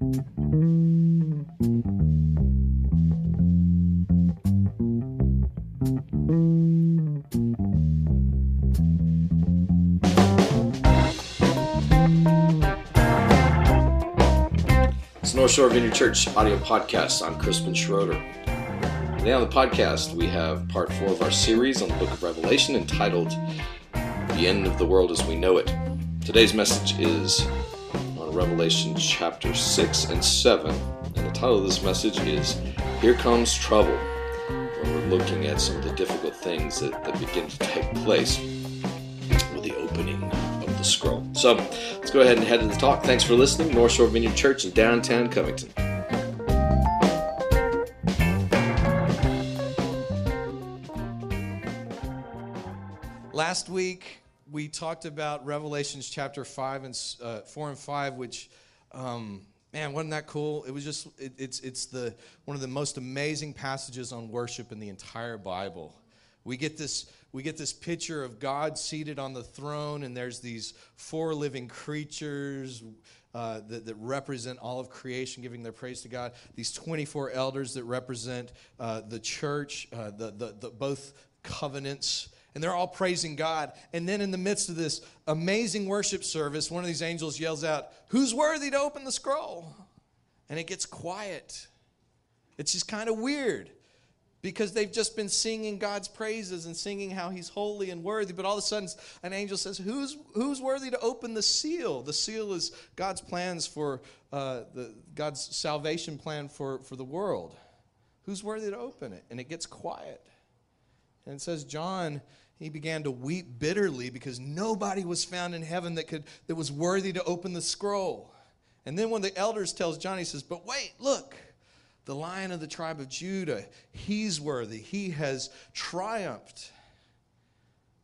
It's North Shore Vineyard Church audio podcast. I'm Crispin Schroeder. Today on the podcast, we have part four of our series on the book of Revelation entitled The End of the World as We Know It. Today's message is Revelation chapter 6 and 7, and the title of this message is Here Comes Trouble, where we're looking at some of the difficult things that, that begin to take place with the opening of the scroll. So let's go ahead and head to the talk. Thanks for listening. North Shore Vineyard Church in downtown Covington. Last week we talked about Revelations chapter five and uh, four and five, which, um, man, wasn't that cool? It was just it, it's it's the one of the most amazing passages on worship in the entire Bible. We get this we get this picture of God seated on the throne, and there's these four living creatures. Uh, that, that, represent all of creation, giving their praise to God. These 24 elders that represent uh, the church, uh, the, the, the, both covenants, and they're all praising God. And then in the midst of this amazing worship service, one of these angels yells out, Who's worthy to open the scroll? And it gets quiet. It's just kind of weird because they've just been singing God's praises and singing how He's holy and worthy. But all of a sudden, an angel says, Who's, who's worthy to open the seal? The seal is God's plans for uh, the, God's salvation plan for, for the world. Who's worthy to open it? And it gets quiet. And it says, John he began to weep bitterly because nobody was found in heaven that could that was worthy to open the scroll. And then when the elders tells John, he says, "But wait, look, the lion of the tribe of Judah, he's worthy. He has triumphed."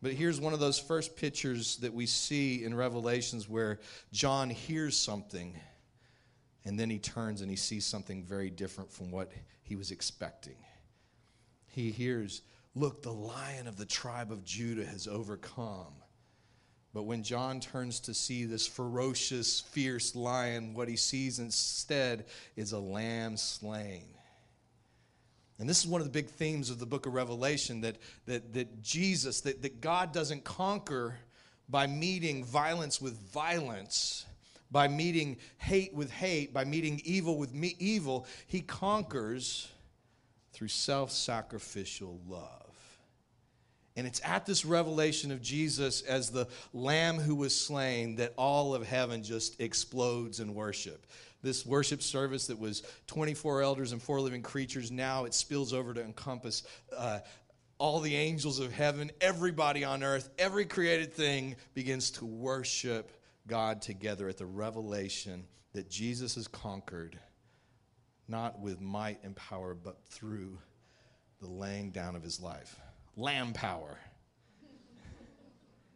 But here's one of those first pictures that we see in Revelations where John hears something and then he turns and he sees something very different from what he was expecting. He hears Look, the lion of the tribe of Judah has overcome. But when John turns to see this ferocious, fierce lion, what he sees instead is a lamb slain. And this is one of the big themes of the book of Revelation that, that, that Jesus, that, that God doesn't conquer by meeting violence with violence, by meeting hate with hate, by meeting evil with me, evil. He conquers through self sacrificial love. And it's at this revelation of Jesus as the lamb who was slain that all of heaven just explodes in worship. This worship service that was 24 elders and four living creatures, now it spills over to encompass uh, all the angels of heaven, everybody on earth, every created thing begins to worship God together at the revelation that Jesus has conquered, not with might and power, but through the laying down of his life lamb power.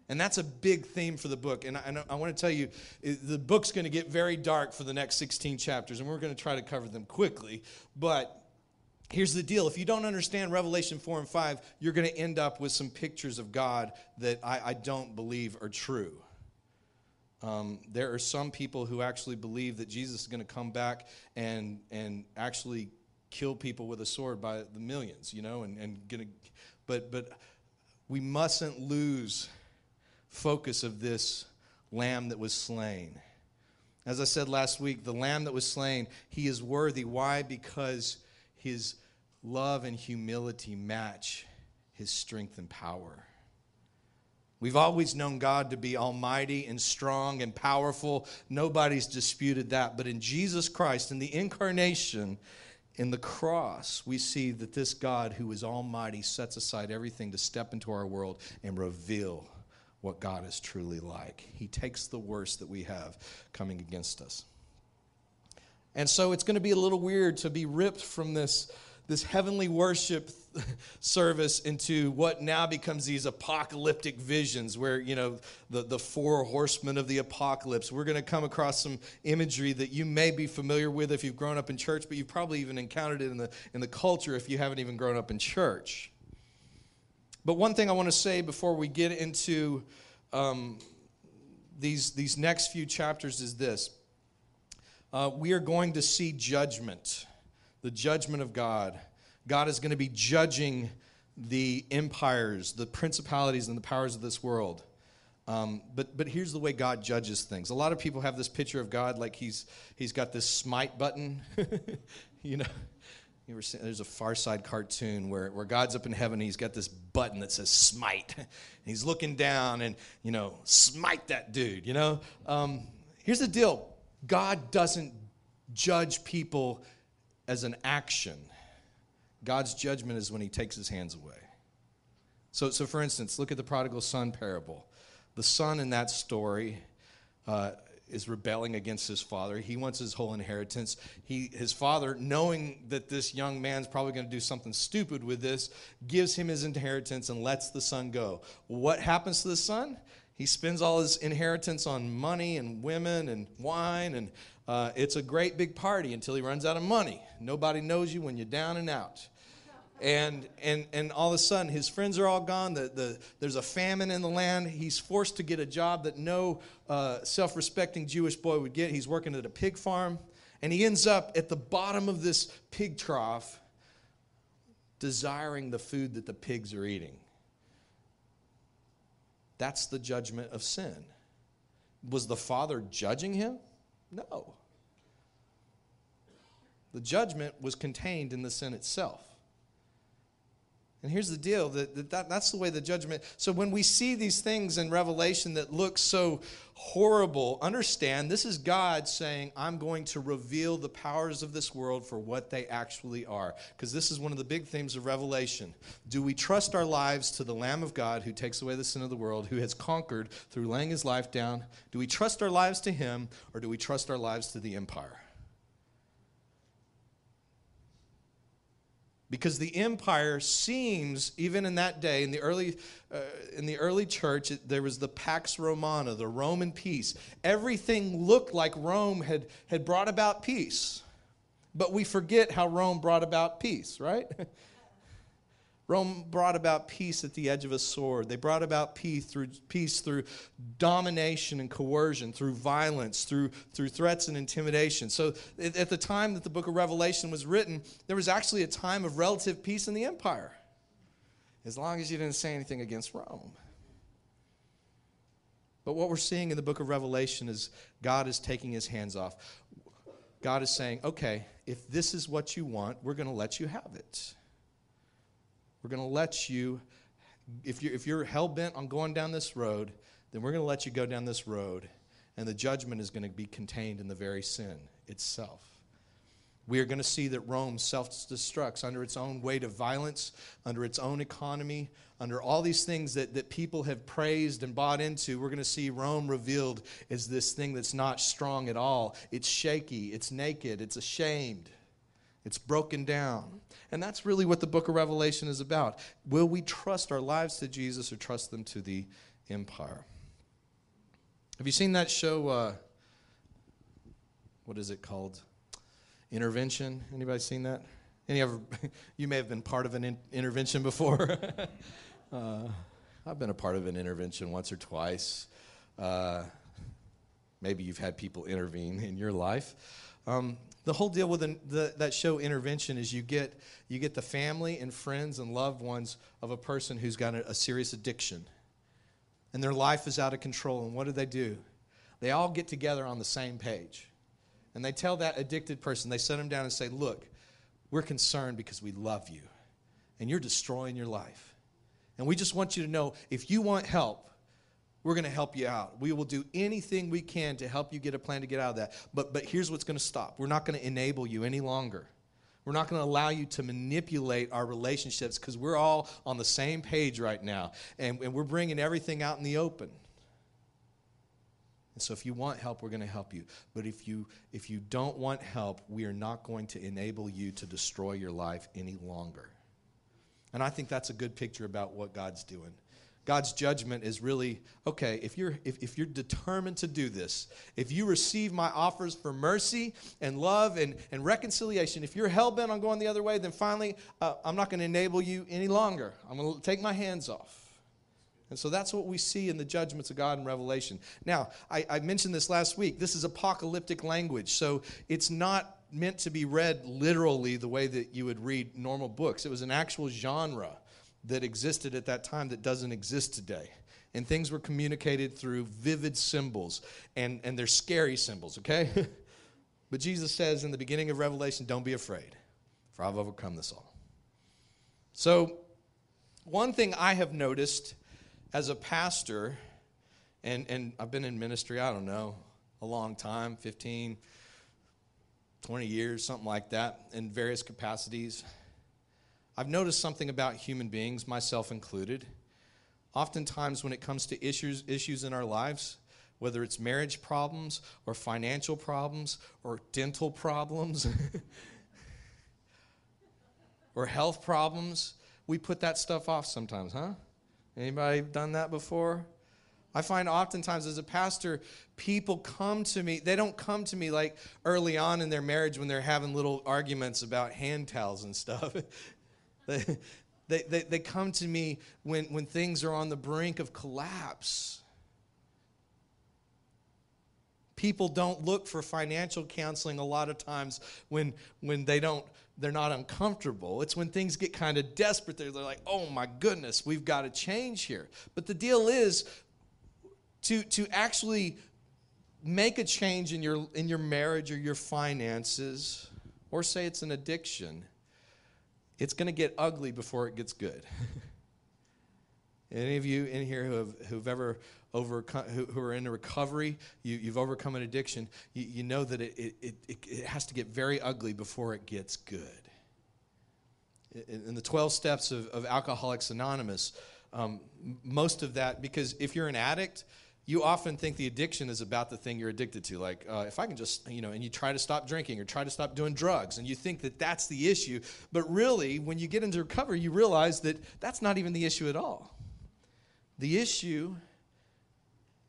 And that's a big theme for the book. And I, I want to tell you, the book's going to get very dark for the next 16 chapters, and we're going to try to cover them quickly. But here's the deal if you don't understand Revelation 4 and 5, you're going to end up with some pictures of God that I, I don't believe are true. Um, there are some people who actually believe that Jesus is going to come back and, and actually kill people with a sword by the millions, you know, and, and to but, but we mustn't lose focus of this lamb that was slain. As I said last week, the lamb that was slain, he is worthy. Why? Because his love and humility match his strength and power. We've always known God to be almighty and strong and powerful. Nobody's disputed that. But in Jesus Christ, in the incarnation, in the cross, we see that this God who is almighty sets aside everything to step into our world and reveal what God is truly like. He takes the worst that we have coming against us. And so it's going to be a little weird to be ripped from this this heavenly worship service into what now becomes these apocalyptic visions where you know the, the four horsemen of the apocalypse. We're going to come across some imagery that you may be familiar with if you've grown up in church but you've probably even encountered it in the in the culture if you haven't even grown up in church. But one thing i want to say before we get into um, these these next few chapters is this. Uh, we are going to see judgment, the judgment of God. God is going to be judging the empires, the principalities, and the powers of this world. Um, but but here's the way God judges things. A lot of people have this picture of God like he's he's got this smite button, you know. You seen, there's a Far Side cartoon where, where God's up in heaven. he's got this button that says smite. And he's looking down and, you know, smite that dude, you know? Um, here's the deal God doesn't judge people as an action, God's judgment is when he takes his hands away. So, so for instance, look at the prodigal son parable. The son in that story uh, is rebelling against his father. He wants his whole inheritance. He, his father, knowing that this young man's probably going to do something stupid with this, gives him his inheritance and lets the son go. What happens to the son? He spends all his inheritance on money and women and wine, and uh, it's a great big party until he runs out of money. Nobody knows you when you're down and out. And and and all of a sudden his friends are all gone. The, the, there's a famine in the land. He's forced to get a job that no uh, self-respecting jewish boy would get. He's working at a pig farm. And he ends up at the bottom of this pig trough desiring the food that the pigs are eating that's the judgment of sin. Was the father judging him? No. The judgment was contained in the sin itself and here's the deal that, that, that, that's the way the judgment. So when we see these things in Revelation that look so horrible, understand this is God saying, I'm going to reveal the powers of this world for what they actually are. Because this is one of the big themes of Revelation. Do we trust our lives to the Lamb of God who takes away the sin of the world, who has conquered through laying his life down? Do we trust our lives to him, or do we trust our lives to the empire? Because the empire seems even in that day in the early uh, in the early church it, there was the pax romana the roman peace. Everything looked like rome had had brought about peace. But we forget how rome brought about peace right Rome brought about peace at the edge of a sword. They brought about peace through peace through domination and coercion, through violence, through through threats and intimidation. So at the time that the book of Revelation was written, there was actually a time of relative peace in the empire. As long as you didn't say anything against Rome. But what we're seeing in the book of Revelation is God is taking his hands off. God is saying, "Okay, if this is what you want, we're going to let you have it." We're going to let you, if you're, if you're hell bent on going down this road, then we're going to let you go down this road. And the judgment is going to be contained in the very sin itself. We are going to see that Rome self destructs under its own weight of violence, under its own economy, under all these things that, that people have praised and bought into. We're going to see Rome revealed as this thing that's not strong at all. It's shaky, it's naked, it's ashamed, it's broken down. And that's really what the book of Revelation is about. Will we trust our lives to Jesus or trust them to the empire? Have you seen that show? Uh, what is it called? Intervention. Anybody seen that? Any ever? You may have been part of an in- intervention before. uh, I've been a part of an intervention once or twice. Uh, maybe you've had people intervene in your life. Um, the whole deal with the, the, that show intervention is you get you get the family and friends and loved ones of a person who's got a, a serious addiction. And their life is out of control and what do they do? They all get together on the same page. And they tell that addicted person they set them down and say look we're concerned because we love you and you're destroying your life. And we just want you to know if you want help we're going to help you out. We will do anything we can to help you get a plan to get out of that. But, but here's what's going to stop we're not going to enable you any longer. We're not going to allow you to manipulate our relationships because we're all on the same page right now. And, and we're bringing everything out in the open. And so if you want help, we're going to help you. But if you, if you don't want help, we are not going to enable you to destroy your life any longer. And I think that's a good picture about what God's doing. God's judgment is really okay, if you're, if, if you're determined to do this, if you receive my offers for mercy and love and, and reconciliation, if you're hell bent on going the other way, then finally, uh, I'm not going to enable you any longer. I'm going to take my hands off. And so that's what we see in the judgments of God in Revelation. Now, I, I, mentioned this last week. This is apocalyptic language. So it's not meant to be read literally the way that you would read normal books. It was an actual genre that existed at that time that doesn't exist today. And things were communicated through vivid symbols, and, and they're scary symbols, okay? but Jesus says in the beginning of Revelation, Don't be afraid, for I've overcome this all. So, one thing I have noticed as a pastor, and, and I've been in ministry, I don't know, a long time 15, 20 years, something like that, in various capacities. I've noticed something about human beings, myself included. Oftentimes, when it comes to issues, issues in our lives, whether it's marriage problems or financial problems or dental problems or health problems, we put that stuff off sometimes, huh? Anybody done that before? I find oftentimes as a pastor, people come to me, they don't come to me like early on in their marriage when they're having little arguments about hand towels and stuff. they, they, they, they come to me when, when things are on the brink of collapse. People don't look for financial counseling a lot of times when, when they don't they're not uncomfortable. It's when things get kind of desperate, they're, they're like, oh my goodness, we've got to change here. But the deal is to, to actually make a change in your, in your marriage or your finances, or say it's an addiction, it's going to get ugly before it gets good. Any of you in here who have who've ever overcome, who, who, are in recovery, you, have overcome an addiction, you, you know that it, it, it, it, has to get very ugly before it gets good. In, in the 12 steps of, of Alcoholics Anonymous, um, most of that, because if you're an addict, you often think the addiction is about the thing you're addicted to. Like, uh, if I can just, you know, and you try to stop drinking or try to stop doing drugs, and you think that that's the issue. But really, when you get into recovery, you realize that that's not even the issue at all. The issue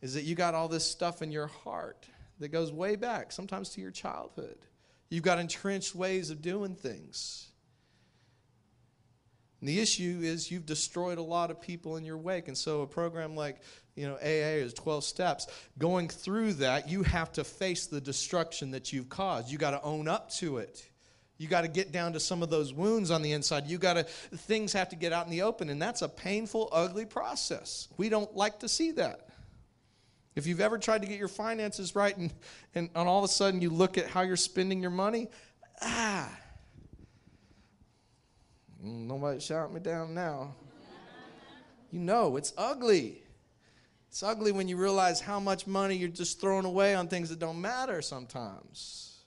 is that you got all this stuff in your heart that goes way back, sometimes to your childhood. You've got entrenched ways of doing things. And the issue is you've destroyed a lot of people in your wake. And so a program like, you know, AA is 12 steps. Going through that, you have to face the destruction that you've caused. You got to own up to it. You got to get down to some of those wounds on the inside. You got to things have to get out in the open and that's a painful ugly process. We don't like to see that. If you've ever tried to get your finances right and, and, and all of a sudden you look at how you're spending your money, ah, Mm, nobody shout me down now. you know it's ugly. It's ugly when you realize how much money you're just throwing away on things that don't matter sometimes.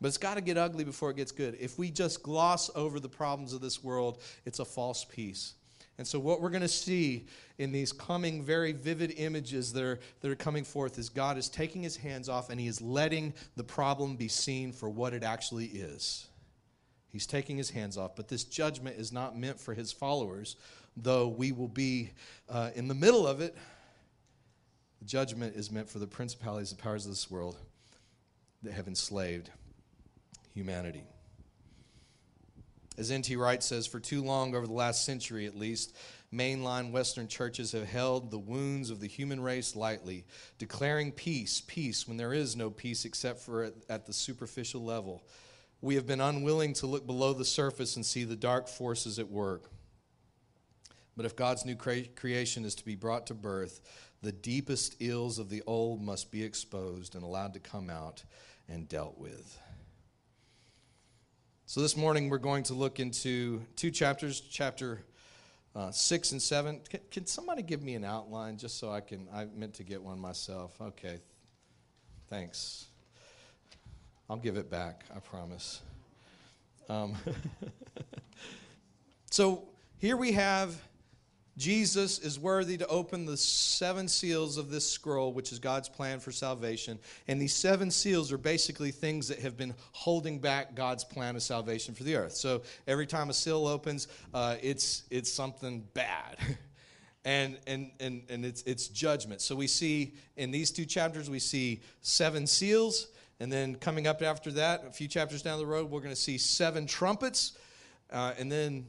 But it's got to get ugly before it gets good. If we just gloss over the problems of this world, it's a false peace. And so, what we're going to see in these coming very vivid images that are, that are coming forth is God is taking his hands off and he is letting the problem be seen for what it actually is. He's taking his hands off, but this judgment is not meant for his followers, though we will be uh, in the middle of it. The judgment is meant for the principalities and powers of this world that have enslaved humanity. As N.T. Wright says, for too long, over the last century at least, mainline Western churches have held the wounds of the human race lightly, declaring peace, peace, when there is no peace except for at, at the superficial level. We have been unwilling to look below the surface and see the dark forces at work. But if God's new cre- creation is to be brought to birth, the deepest ills of the old must be exposed and allowed to come out and dealt with. So this morning we're going to look into two chapters, chapter uh, six and seven. Can, can, somebody give me an outline just so I can? I meant to get one myself. Okay, thanks. I'll give it back. I promise. Um, so here we have Jesus is worthy to open the seven seals of this scroll, which is God's plan for salvation. And these seven seals are basically things that have been holding back God's plan of salvation for the earth. So every time a seal opens, uh, it's, it's something bad. and, and, and, and it's, it's judgment. So we see in these two chapters, we see seven seals. And then coming up after that, a few chapters down the road, we're going to see seven trumpets. Uh, and then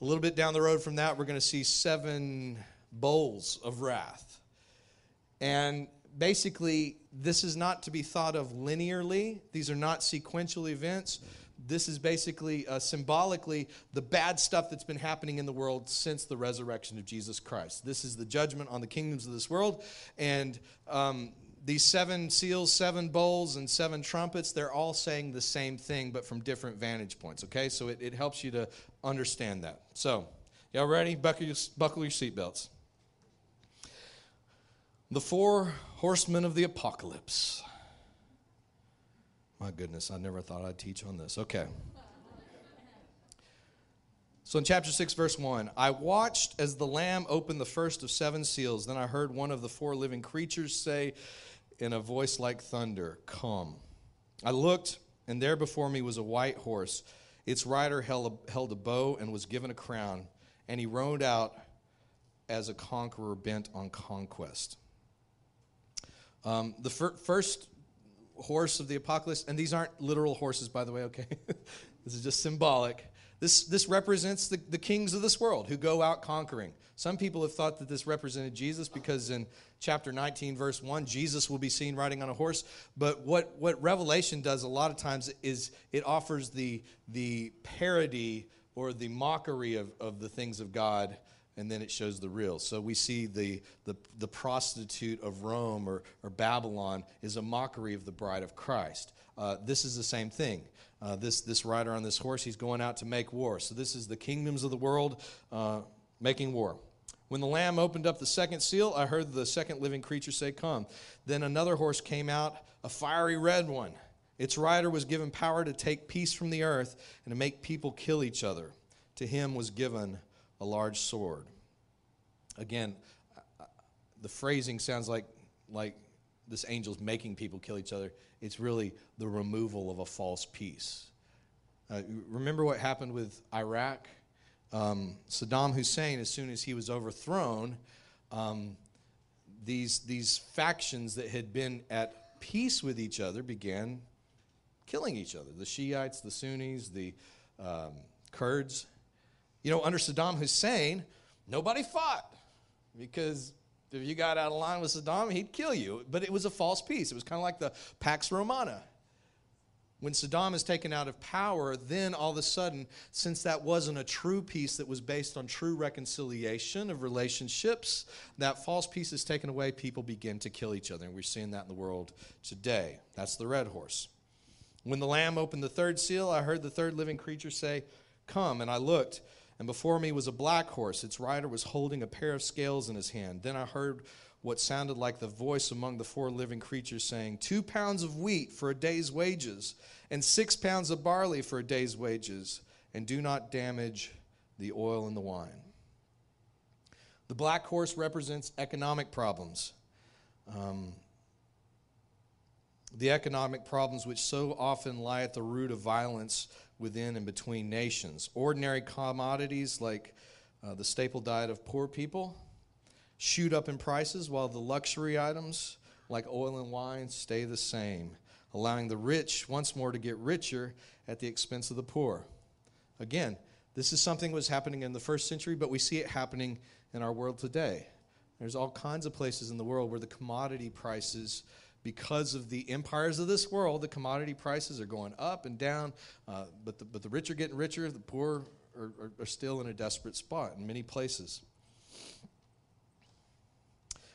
a little bit down the road from that, we're going to see seven bowls of wrath. And basically, this is not to be thought of linearly, these are not sequential events. This is basically uh, symbolically the bad stuff that's been happening in the world since the resurrection of Jesus Christ. This is the judgment on the kingdoms of this world. And um, these seven seals, seven bowls, and seven trumpets, they're all saying the same thing, but from different vantage points, okay? So it, it helps you to understand that. So, y'all ready? Buckle your, buckle your seatbelts. The four horsemen of the apocalypse. My goodness, I never thought I'd teach on this. Okay. So in chapter 6, verse 1, I watched as the Lamb opened the first of seven seals. Then I heard one of the four living creatures say in a voice like thunder, Come. I looked, and there before me was a white horse. Its rider held a, held a bow and was given a crown, and he rode out as a conqueror bent on conquest. Um, the fir- first horse of the apocalypse, and these aren't literal horses, by the way, okay? this is just symbolic. This, this represents the, the kings of this world who go out conquering. Some people have thought that this represented Jesus because in chapter 19, verse 1, Jesus will be seen riding on a horse. But what, what Revelation does a lot of times is it offers the, the parody or the mockery of, of the things of God and then it shows the real. So we see the, the, the prostitute of Rome or, or Babylon is a mockery of the bride of Christ. Uh, this is the same thing. Uh, this, this rider on this horse, he's going out to make war. So this is the kingdoms of the world uh, making war. When the Lamb opened up the second seal, I heard the second living creature say, Come. Then another horse came out, a fiery red one. Its rider was given power to take peace from the earth and to make people kill each other. To him was given a large sword. Again, the phrasing sounds like, like this angel's making people kill each other. It's really the removal of a false peace. Uh, remember what happened with Iraq? Um, Saddam Hussein, as soon as he was overthrown, um, these, these factions that had been at peace with each other began killing each other the Shiites, the Sunnis, the um, Kurds. You know, under Saddam Hussein, nobody fought because if you got out of line with Saddam, he'd kill you. But it was a false peace. It was kind of like the Pax Romana. When Saddam is taken out of power, then all of a sudden, since that wasn't a true peace that was based on true reconciliation of relationships, that false peace is taken away, people begin to kill each other. And we're seeing that in the world today. That's the red horse. When the Lamb opened the third seal, I heard the third living creature say, Come. And I looked and before me was a black horse. Its rider was holding a pair of scales in his hand. Then I heard what sounded like the voice among the four living creatures saying, Two pounds of wheat for a day's wages, and six pounds of barley for a day's wages, and do not damage the oil and the wine. The black horse represents economic problems. Um, the economic problems which so often lie at the root of violence within and between nations. Ordinary commodities like uh, the staple diet of poor people shoot up in prices, while the luxury items like oil and wine stay the same, allowing the rich once more to get richer at the expense of the poor. Again, this is something that was happening in the first century, but we see it happening in our world today. There's all kinds of places in the world where the commodity prices because of the empires of this world, the commodity prices are going up and down, uh, but, the, but the rich are getting richer, the poor are, are, are still in a desperate spot in many places.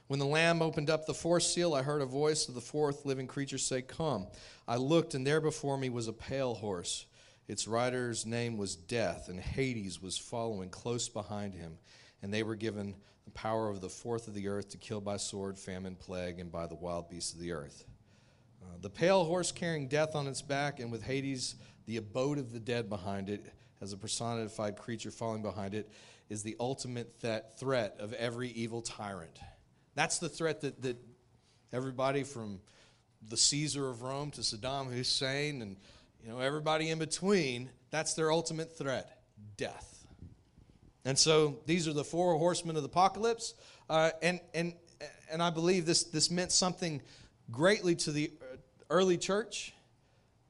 When the Lamb opened up the fourth seal, I heard a voice of the fourth living creature say, Come. I looked, and there before me was a pale horse. Its rider's name was Death, and Hades was following close behind him. And they were given power of the fourth of the earth to kill by sword, famine, plague, and by the wild beasts of the earth. Uh, the pale horse carrying death on its back, and with Hades, the abode of the dead behind it, as a personified creature falling behind it, is the ultimate th- threat of every evil tyrant. That's the threat that, that everybody from the Caesar of Rome to Saddam Hussein and you know everybody in between, that's their ultimate threat, death. And so these are the four horsemen of the apocalypse. Uh, and, and, and I believe this, this meant something greatly to the early church.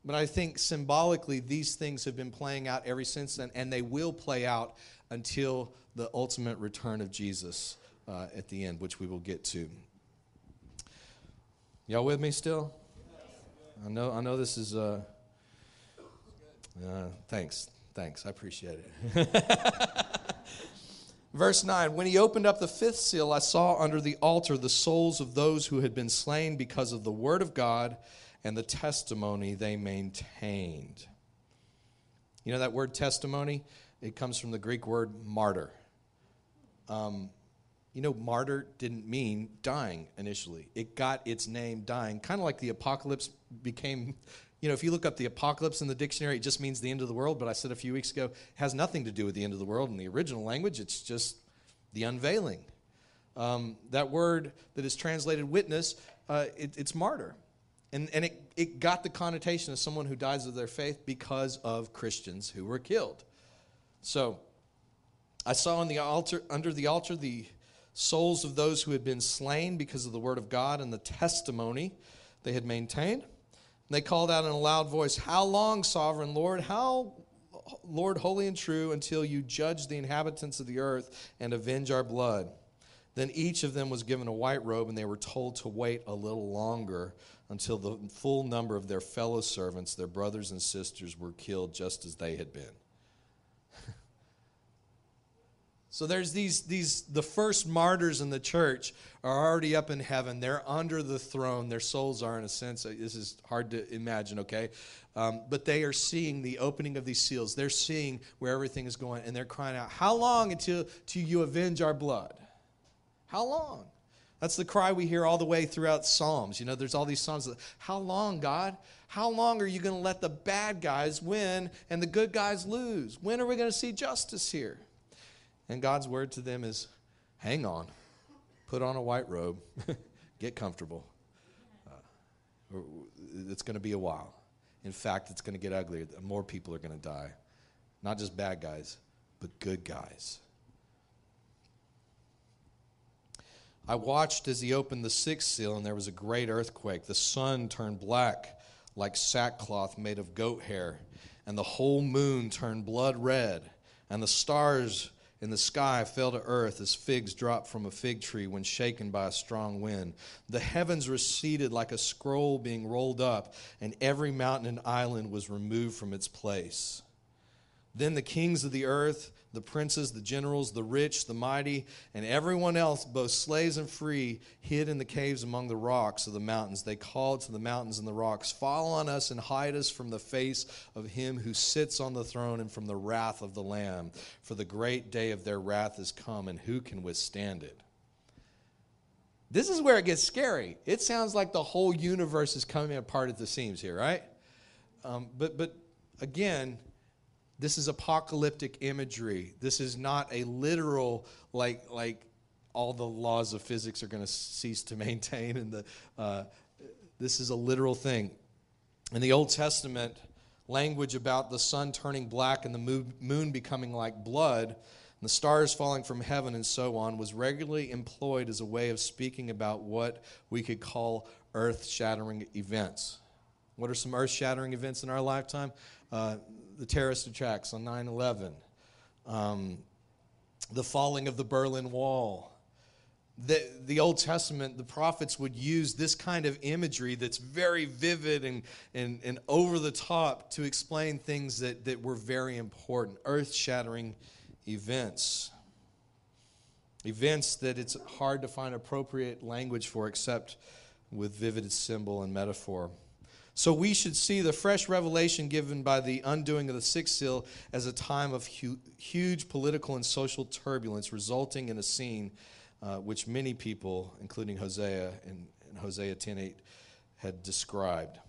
But I think symbolically, these things have been playing out ever since then, and they will play out until the ultimate return of Jesus uh, at the end, which we will get to. Y'all with me still? I know. I know this is. Uh, uh, thanks. Thanks. I appreciate it. Verse 9 When he opened up the fifth seal, I saw under the altar the souls of those who had been slain because of the word of God and the testimony they maintained. You know that word testimony? It comes from the Greek word martyr. Um, you know, martyr didn't mean dying initially. It got its name dying, kind of like the apocalypse became. You know, if you look up the apocalypse in the dictionary, it just means the end of the world. But I said a few weeks ago, it has nothing to do with the end of the world in the original language. It's just the unveiling. Um, that word that is translated witness, uh, it, it's martyr. And, and it, it got the connotation of someone who dies of their faith because of Christians who were killed. So I saw on the altar, under the altar the souls of those who had been slain because of the word of God and the testimony they had maintained. And they called out in a loud voice, How long, sovereign Lord? How, Lord, holy and true, until you judge the inhabitants of the earth and avenge our blood? Then each of them was given a white robe, and they were told to wait a little longer until the full number of their fellow servants, their brothers and sisters, were killed just as they had been. so there's these, these, the first martyrs in the church are already up in heaven. They're under the throne. Their souls are, in a sense, uh, this is hard to imagine, okay? Um, but they are seeing the opening of these seals. They're seeing where everything is going, and they're crying out, How long until, until you avenge our blood? How long? That's the cry we hear all the way throughout Psalms. You know, there's all these Psalms. That, How long, God? How long are you going to let the bad guys win and the good guys lose? When are we going to see justice here? And God's word to them is hang on, put on a white robe, get comfortable. Uh, it's going to be a while. In fact, it's going to get uglier. More people are going to die. Not just bad guys, but good guys. I watched as he opened the sixth seal, and there was a great earthquake. The sun turned black like sackcloth made of goat hair, and the whole moon turned blood red, and the stars in the sky fell to earth as figs drop from a fig tree when shaken by a strong wind. The heavens receded like a scroll being rolled up, and every mountain and island was removed from its place. Then the kings of the earth, the princes, the generals, the rich, the mighty, and everyone else, both slaves and free, hid in the caves among the rocks of the mountains. They called to the mountains and the rocks, Fall on us and hide us from the face of him who sits on the throne and from the wrath of the Lamb. For the great day of their wrath is come, and who can withstand it? This is where it gets scary. It sounds like the whole universe is coming apart at the seams here, right? Um, but, but again, this is apocalyptic imagery. This is not a literal, like, like all the laws of physics are going to cease to maintain. And the, uh, this is a literal thing. In the Old Testament, language about the sun turning black and the moon becoming like blood, and the stars falling from heaven, and so on, was regularly employed as a way of speaking about what we could call earth shattering events. What are some earth shattering events in our lifetime? Uh, the terrorist attacks on 9 11, um, the falling of the Berlin Wall. The, the Old Testament, the prophets would use this kind of imagery that's very vivid and, and, and over the top to explain things that, that were very important, earth shattering events. Events that it's hard to find appropriate language for except with vivid symbol and metaphor. So we should see the fresh revelation given by the undoing of the sixth seal as a time of hu- huge political and social turbulence, resulting in a scene uh, which many people, including Hosea and, and Hosea 10:8, had described.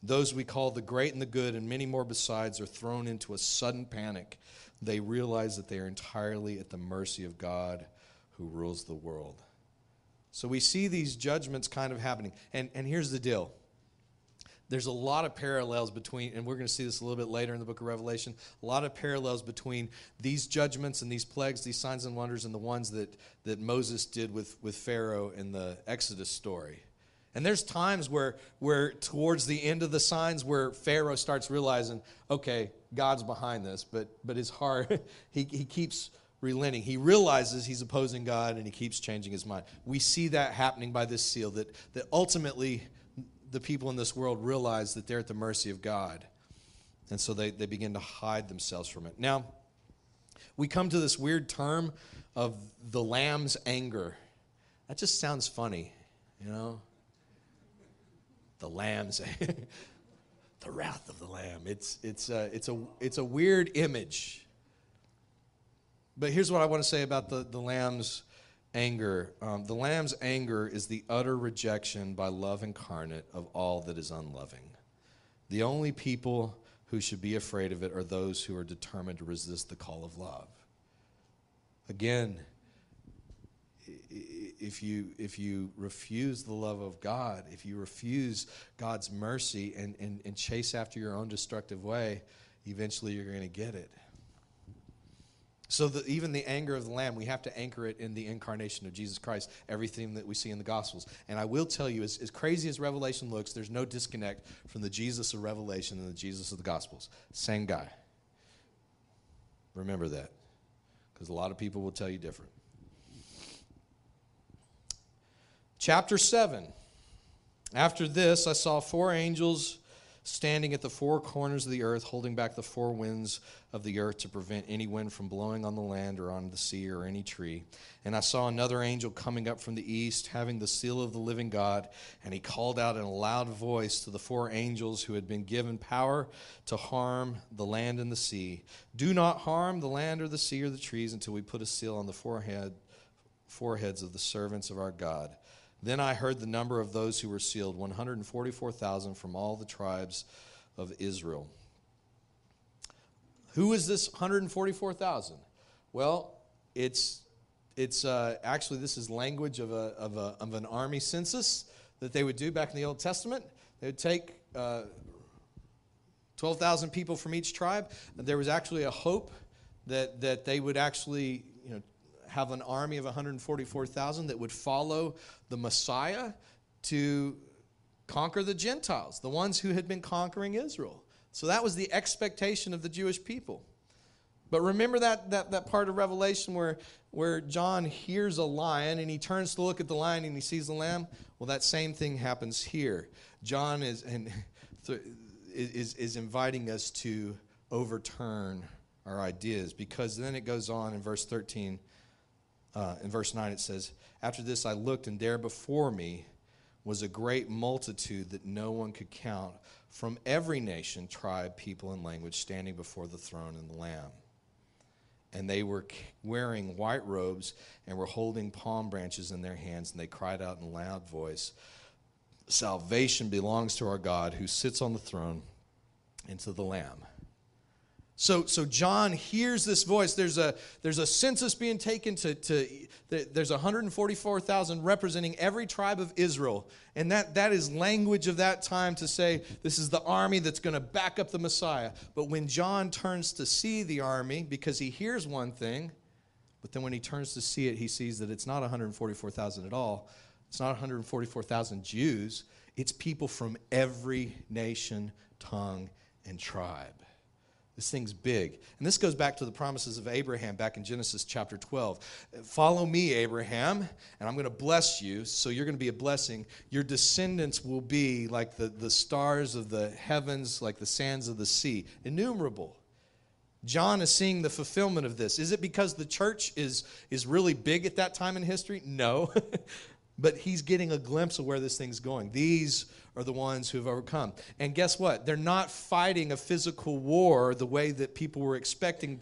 Those we call the great and the good, and many more besides, are thrown into a sudden panic. They realize that they are entirely at the mercy of God who rules the world. So we see these judgments kind of happening. And, and here's the deal there's a lot of parallels between, and we're going to see this a little bit later in the book of Revelation, a lot of parallels between these judgments and these plagues, these signs and wonders, and the ones that, that Moses did with, with Pharaoh in the Exodus story. And there's times where, where towards the end of the signs where Pharaoh starts realizing, okay, God's behind this, but, but his heart, he, he keeps relenting. He realizes he's opposing God and he keeps changing his mind. We see that happening by this seal that, that ultimately the people in this world realize that they're at the mercy of God. And so they, they begin to hide themselves from it. Now, we come to this weird term of the lamb's anger. That just sounds funny, you know? The lamb's the wrath of the lamb. It's, it's, it's, a, it's a weird image. But here's what I want to say about the, the lamb's anger. Um, the lamb's anger is the utter rejection by love incarnate of all that is unloving. The only people who should be afraid of it are those who are determined to resist the call of love. Again, if you if you refuse the love of God, if you refuse God's mercy and, and, and chase after your own destructive way, eventually you're going to get it. So that even the anger of the Lamb, we have to anchor it in the incarnation of Jesus Christ, everything that we see in the Gospels. And I will tell you, as, as crazy as Revelation looks, there's no disconnect from the Jesus of Revelation and the Jesus of the Gospels. Same guy. Remember that, because a lot of people will tell you different. Chapter 7. After this, I saw four angels standing at the four corners of the earth, holding back the four winds of the earth to prevent any wind from blowing on the land or on the sea or any tree. And I saw another angel coming up from the east, having the seal of the living God, and he called out in a loud voice to the four angels who had been given power to harm the land and the sea Do not harm the land or the sea or the trees until we put a seal on the forehead, foreheads of the servants of our God. Then I heard the number of those who were sealed 144,000 from all the tribes of Israel. Who is this 144,000? Well, it's, it's uh, actually, this is language of, a, of, a, of an army census that they would do back in the Old Testament. They would take uh, 12,000 people from each tribe. There was actually a hope that, that they would actually have an army of 144,000 that would follow the Messiah to conquer the Gentiles, the ones who had been conquering Israel. So that was the expectation of the Jewish people. But remember that, that, that part of Revelation where, where John hears a lion and he turns to look at the lion and he sees the lamb? Well, that same thing happens here. John is, and, is, is inviting us to overturn our ideas because then it goes on in verse 13 uh, in verse 9 it says, After this I looked, and there before me was a great multitude that no one could count from every nation, tribe, people, and language standing before the throne and the Lamb. And they were wearing white robes and were holding palm branches in their hands, and they cried out in a loud voice Salvation belongs to our God who sits on the throne and to the Lamb. So, so John hears this voice. There's a, there's a census being taken to, to there's 144,000 representing every tribe of Israel. And that, that is language of that time to say this is the army that's going to back up the Messiah. But when John turns to see the army, because he hears one thing, but then when he turns to see it, he sees that it's not 144,000 at all. It's not 144,000 Jews. It's people from every nation, tongue, and tribe. This thing's big. And this goes back to the promises of Abraham back in Genesis chapter 12. Follow me, Abraham, and I'm going to bless you. So you're going to be a blessing. Your descendants will be like the, the stars of the heavens, like the sands of the sea, innumerable. John is seeing the fulfillment of this. Is it because the church is, is really big at that time in history? No. but he's getting a glimpse of where this thing's going. These are the ones who have overcome. And guess what? They're not fighting a physical war the way that people were expecting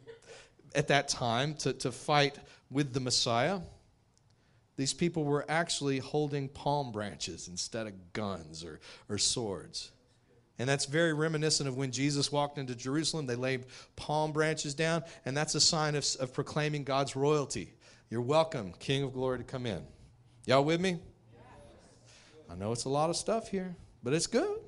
at that time to, to fight with the Messiah. These people were actually holding palm branches instead of guns or, or swords. And that's very reminiscent of when Jesus walked into Jerusalem. They laid palm branches down, and that's a sign of, of proclaiming God's royalty. You're welcome, King of glory, to come in. Y'all with me? I know it's a lot of stuff here, but it's good.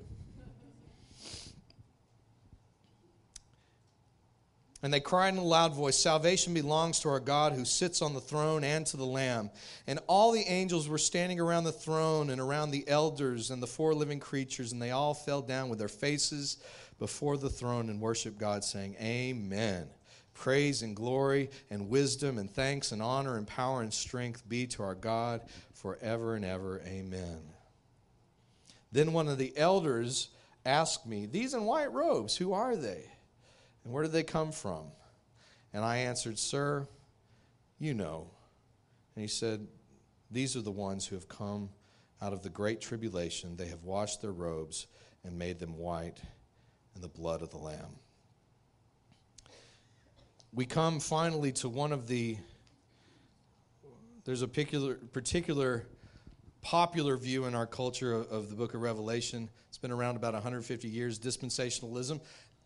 And they cried in a loud voice Salvation belongs to our God who sits on the throne and to the Lamb. And all the angels were standing around the throne and around the elders and the four living creatures, and they all fell down with their faces before the throne and worshiped God, saying, Amen. Praise and glory and wisdom and thanks and honor and power and strength be to our God forever and ever. Amen. Then one of the elders asked me, These in white robes, who are they? And where did they come from? And I answered, Sir, you know. And he said, These are the ones who have come out of the great tribulation. They have washed their robes and made them white in the blood of the Lamb. We come finally to one of the, there's a particular, particular popular view in our culture of, of the book of Revelation. It's been around about 150 years, dispensationalism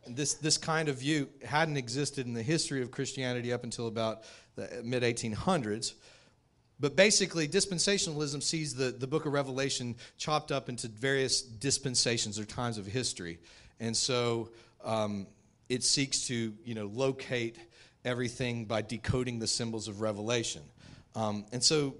this, this kind of view hadn't existed in the history of Christianity up until about the mid 1800s. But basically, dispensationalism sees the, the book of Revelation chopped up into various dispensations or times of history. And so um, it seeks to you know, locate everything by decoding the symbols of Revelation. Um, and so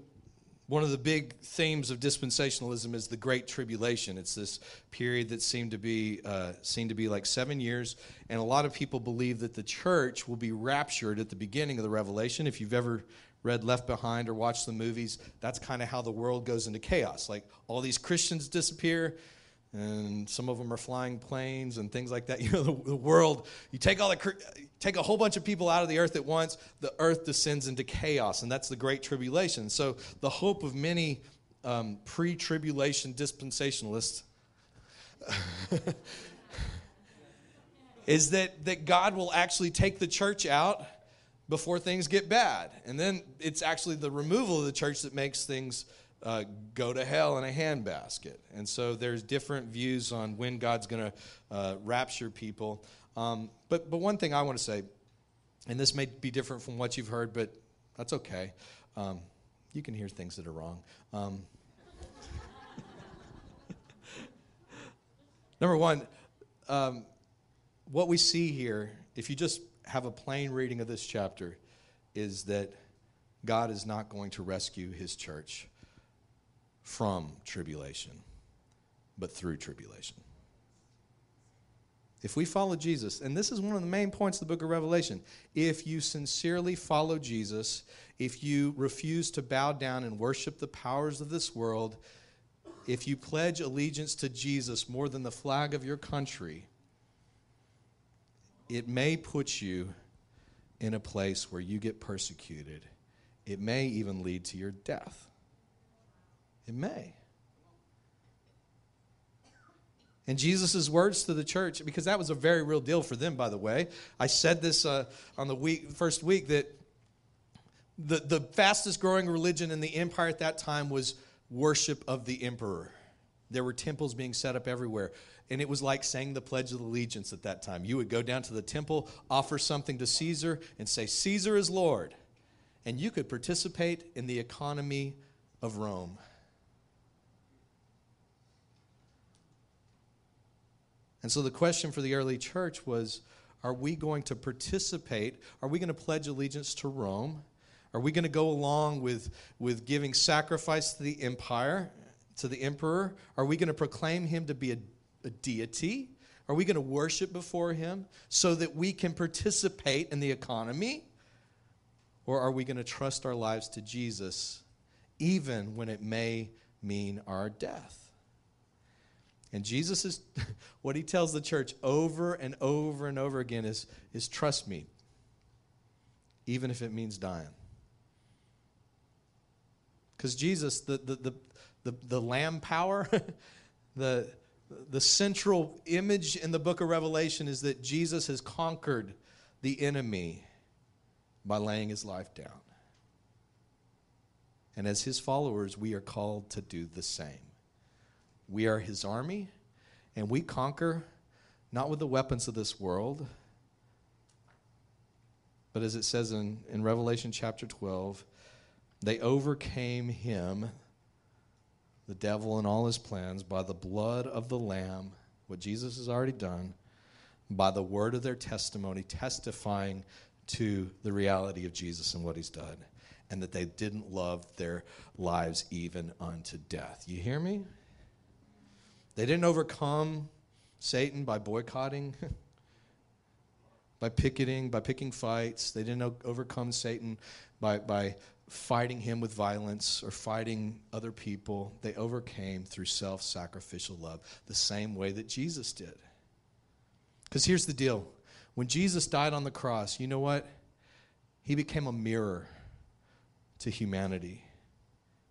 one of the big themes of dispensationalism is the Great Tribulation. It's this period that seemed to be uh, seemed to be like seven years, and a lot of people believe that the church will be raptured at the beginning of the Revelation. If you've ever read Left Behind or watched the movies, that's kind of how the world goes into chaos. Like all these Christians disappear, and some of them are flying planes and things like that. You know, the, the, world, you take all the take a whole bunch of people out of the earth at once, the earth descends into chaos, and that's the great tribulation. So the hope of many um, pre-tribulation dispensationalists is that that God will actually take the church out before things get bad, and then it's actually the removal of the church that makes things uh, go to hell in a handbasket. And so there's different views on when God's going to uh, rapture people. Um, but, but one thing I want to say, and this may be different from what you've heard, but that's okay. Um, you can hear things that are wrong. Um, number one, um, what we see here, if you just have a plain reading of this chapter, is that God is not going to rescue his church from tribulation, but through tribulation. If we follow Jesus, and this is one of the main points of the book of Revelation, if you sincerely follow Jesus, if you refuse to bow down and worship the powers of this world, if you pledge allegiance to Jesus more than the flag of your country, it may put you in a place where you get persecuted. It may even lead to your death. It may. And Jesus' words to the church, because that was a very real deal for them, by the way. I said this uh, on the week, first week that the, the fastest growing religion in the empire at that time was worship of the emperor. There were temples being set up everywhere. And it was like saying the Pledge of Allegiance at that time. You would go down to the temple, offer something to Caesar, and say, Caesar is Lord. And you could participate in the economy of Rome. And so the question for the early church was are we going to participate? Are we going to pledge allegiance to Rome? Are we going to go along with, with giving sacrifice to the empire, to the emperor? Are we going to proclaim him to be a, a deity? Are we going to worship before him so that we can participate in the economy? Or are we going to trust our lives to Jesus even when it may mean our death? And Jesus is, what he tells the church over and over and over again is, is trust me, even if it means dying. Because Jesus, the, the, the, the, the lamb power, the, the central image in the book of Revelation is that Jesus has conquered the enemy by laying his life down. And as his followers, we are called to do the same. We are his army, and we conquer not with the weapons of this world, but as it says in, in Revelation chapter 12, they overcame him, the devil, and all his plans by the blood of the Lamb, what Jesus has already done, by the word of their testimony, testifying to the reality of Jesus and what he's done, and that they didn't love their lives even unto death. You hear me? They didn't overcome Satan by boycotting. by picketing, by picking fights. They didn't overcome Satan by, by fighting him with violence or fighting other people. They overcame through self sacrificial love, the same way that Jesus did. Because here's the deal when Jesus died on the cross, you know what? He became a mirror to humanity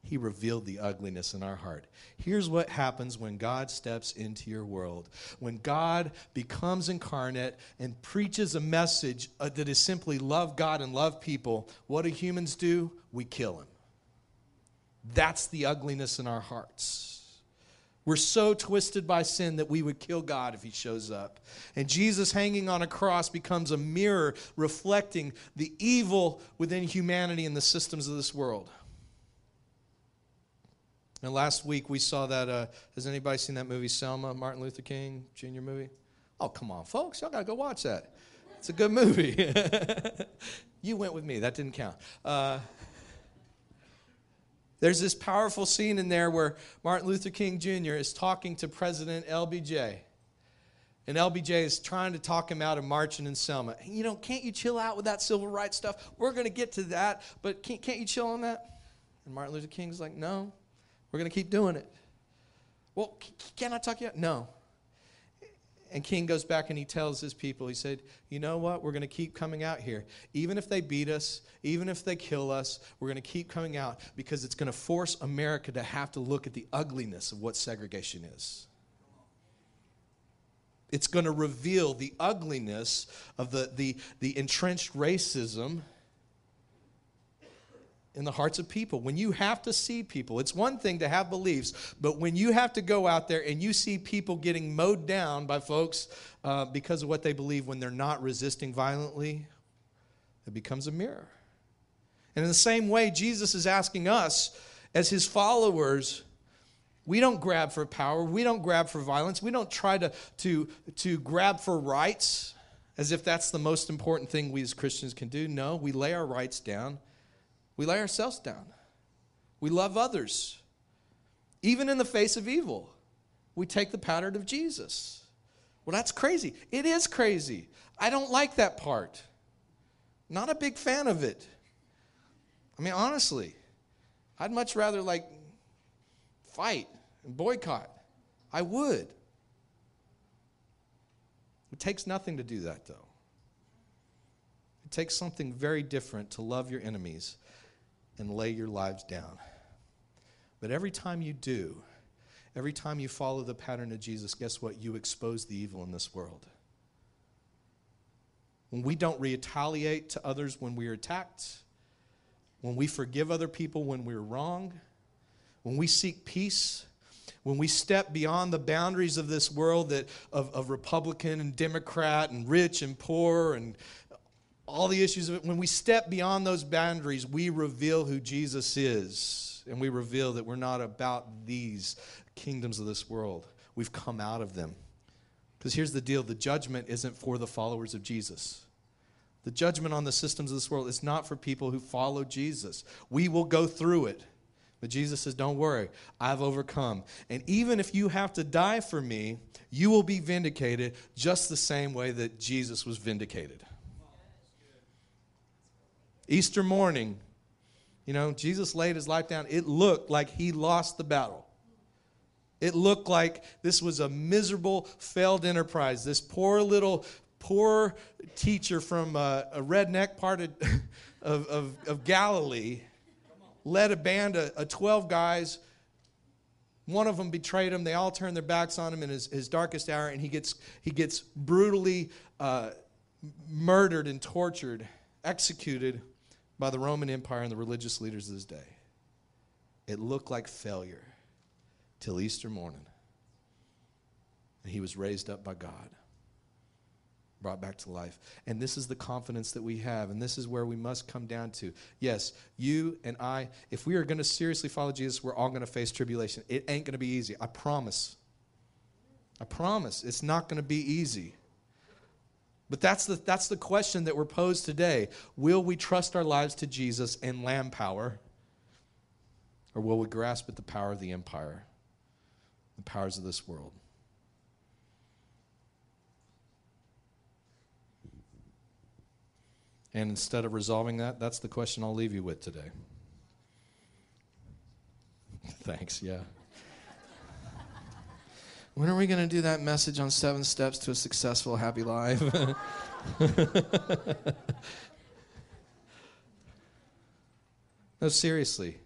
he revealed the ugliness in our heart. Here's what happens when God steps into your world. When God becomes incarnate and preaches a message uh, that is simply love God and love people, what do humans do? We kill him. That's the ugliness in our hearts. We're so twisted by sin that we would kill God if he shows up. And Jesus hanging on a cross becomes a mirror reflecting the evil within humanity and the systems of this world. And last week we saw that. Uh, has anybody seen that movie, Selma, Martin Luther King Jr. movie? Oh, come on, folks. Y'all got to go watch that. It's a good movie. you went with me. That didn't count. Uh, there's this powerful scene in there where Martin Luther King Jr. is talking to President LBJ. And LBJ is trying to talk him out of marching in Selma. You know, can't you chill out with that civil rights stuff? We're going to get to that, but can't, can't you chill on that? And Martin Luther King's like, no, we're going to keep doing it. Well, can I talk you out? No. And King goes back and he tells his people, he said, You know what? We're going to keep coming out here. Even if they beat us, even if they kill us, we're going to keep coming out because it's going to force America to have to look at the ugliness of what segregation is. It's going to reveal the ugliness of the, the, the entrenched racism in the hearts of people. When you have to see people, it's one thing to have beliefs, but when you have to go out there and you see people getting mowed down by folks uh, because of what they believe when they're not resisting violently, it becomes a mirror. And in the same way, Jesus is asking us as his followers. We don't grab for power. We don't grab for violence. We don't try to, to, to grab for rights as if that's the most important thing we as Christians can do. No, we lay our rights down we lay ourselves down. We love others. Even in the face of evil, we take the pattern of Jesus. Well, that's crazy. It is crazy. I don't like that part. Not a big fan of it. I mean, honestly, I'd much rather like fight and boycott. I would. It takes nothing to do that, though. It takes something very different to love your enemies and lay your lives down. But every time you do, every time you follow the pattern of Jesus, guess what? You expose the evil in this world. When we don't retaliate to others when we are attacked, when we forgive other people when we're wrong, when we seek peace, when we step beyond the boundaries of this world that of, of Republican and Democrat and rich and poor and all the issues of it, when we step beyond those boundaries, we reveal who Jesus is. And we reveal that we're not about these kingdoms of this world. We've come out of them. Because here's the deal the judgment isn't for the followers of Jesus. The judgment on the systems of this world is not for people who follow Jesus. We will go through it. But Jesus says, Don't worry, I've overcome. And even if you have to die for me, you will be vindicated just the same way that Jesus was vindicated. Easter morning, you know, Jesus laid his life down. It looked like he lost the battle. It looked like this was a miserable, failed enterprise. This poor little, poor teacher from a, a redneck part of, of, of, of, Galilee led a band of, of 12 guys. One of them betrayed him. They all turned their backs on him in his, his darkest hour, and he gets, he gets brutally uh, murdered and tortured, executed by the Roman Empire and the religious leaders of his day. It looked like failure till Easter morning. And he was raised up by God, brought back to life. And this is the confidence that we have, and this is where we must come down to. Yes, you and I, if we are going to seriously follow Jesus, we're all going to face tribulation. It ain't going to be easy. I promise. I promise. It's not going to be easy. But that's the, that's the question that we're posed today. Will we trust our lives to Jesus and lamb power? Or will we grasp at the power of the empire, the powers of this world? And instead of resolving that, that's the question I'll leave you with today. Thanks, yeah. When are we going to do that message on seven steps to a successful, happy life? no, seriously.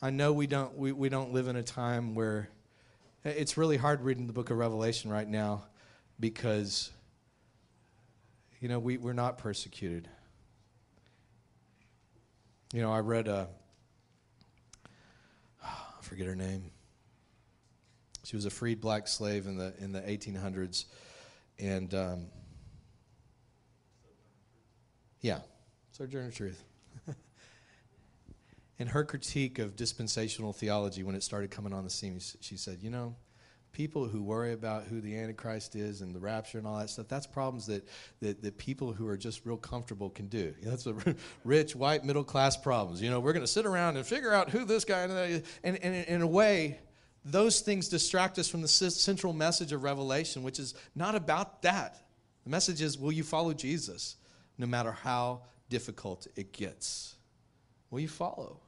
I know we don't, we, we don't live in a time where it's really hard reading the book of Revelation right now because, you know, we, we're not persecuted. You know, I read a, I forget her name. She was a freed black slave in the in the 1800s, and um, yeah, Sojourner Truth. In her critique of dispensational theology, when it started coming on the scene, she said, "You know, people who worry about who the Antichrist is and the rapture and all that stuff, that's problems that, that, that people who are just real comfortable can do. You know, that's a rich, white, middle class problems. You know, we're going to sit around and figure out who this guy is. And, and, and in a way, those things distract us from the central message of Revelation, which is not about that. The message is will you follow Jesus no matter how difficult it gets? Will you follow?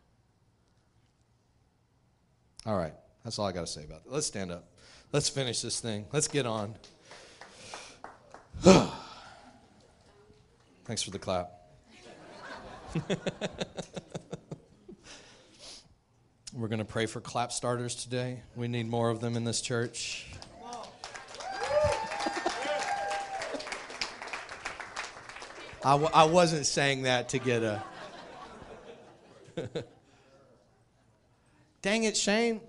All right, that's all I got to say about that. Let's stand up. Let's finish this thing. Let's get on. Thanks for the clap. We're going to pray for clap starters today. We need more of them in this church. I w- I wasn't saying that to get a. Dang it, Shane.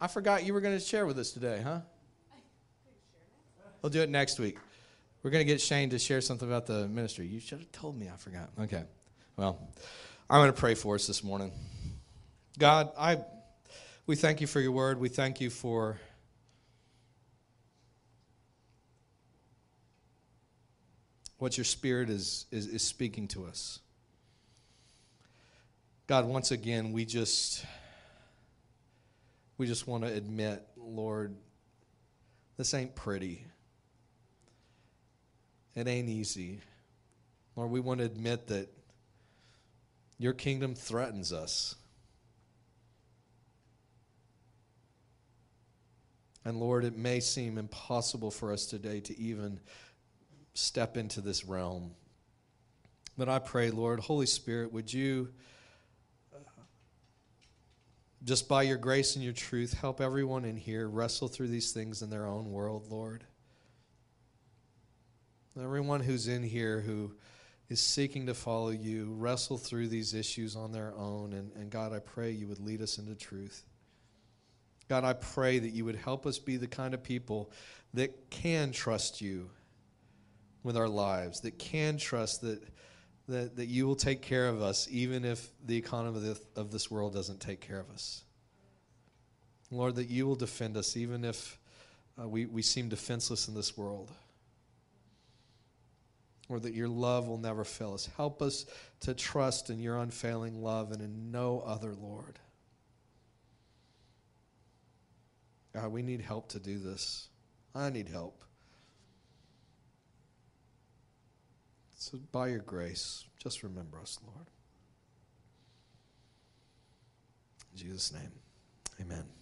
I forgot you were going to share with us today, huh? We'll do it next week. We're going to get Shane to share something about the ministry. You should have told me. I forgot. Okay. Well, I'm going to pray for us this morning. God, I we thank you for your word. We thank you for what your spirit is, is, is speaking to us. God, once again, we just we just want to admit, Lord, this ain't pretty. It ain't easy. Lord, we want to admit that your kingdom threatens us. And Lord, it may seem impossible for us today to even step into this realm. But I pray, Lord, Holy Spirit, would you, uh, just by your grace and your truth, help everyone in here wrestle through these things in their own world, Lord. Everyone who's in here who is seeking to follow you, wrestle through these issues on their own. And, and God, I pray you would lead us into truth. God, I pray that you would help us be the kind of people that can trust you with our lives, that can trust that, that, that you will take care of us, even if the economy of, of this world doesn't take care of us. Lord, that you will defend us, even if uh, we, we seem defenseless in this world. Or that your love will never fail us. Help us to trust in your unfailing love and in no other, Lord. God, we need help to do this. I need help. So, by your grace, just remember us, Lord. In Jesus' name, amen.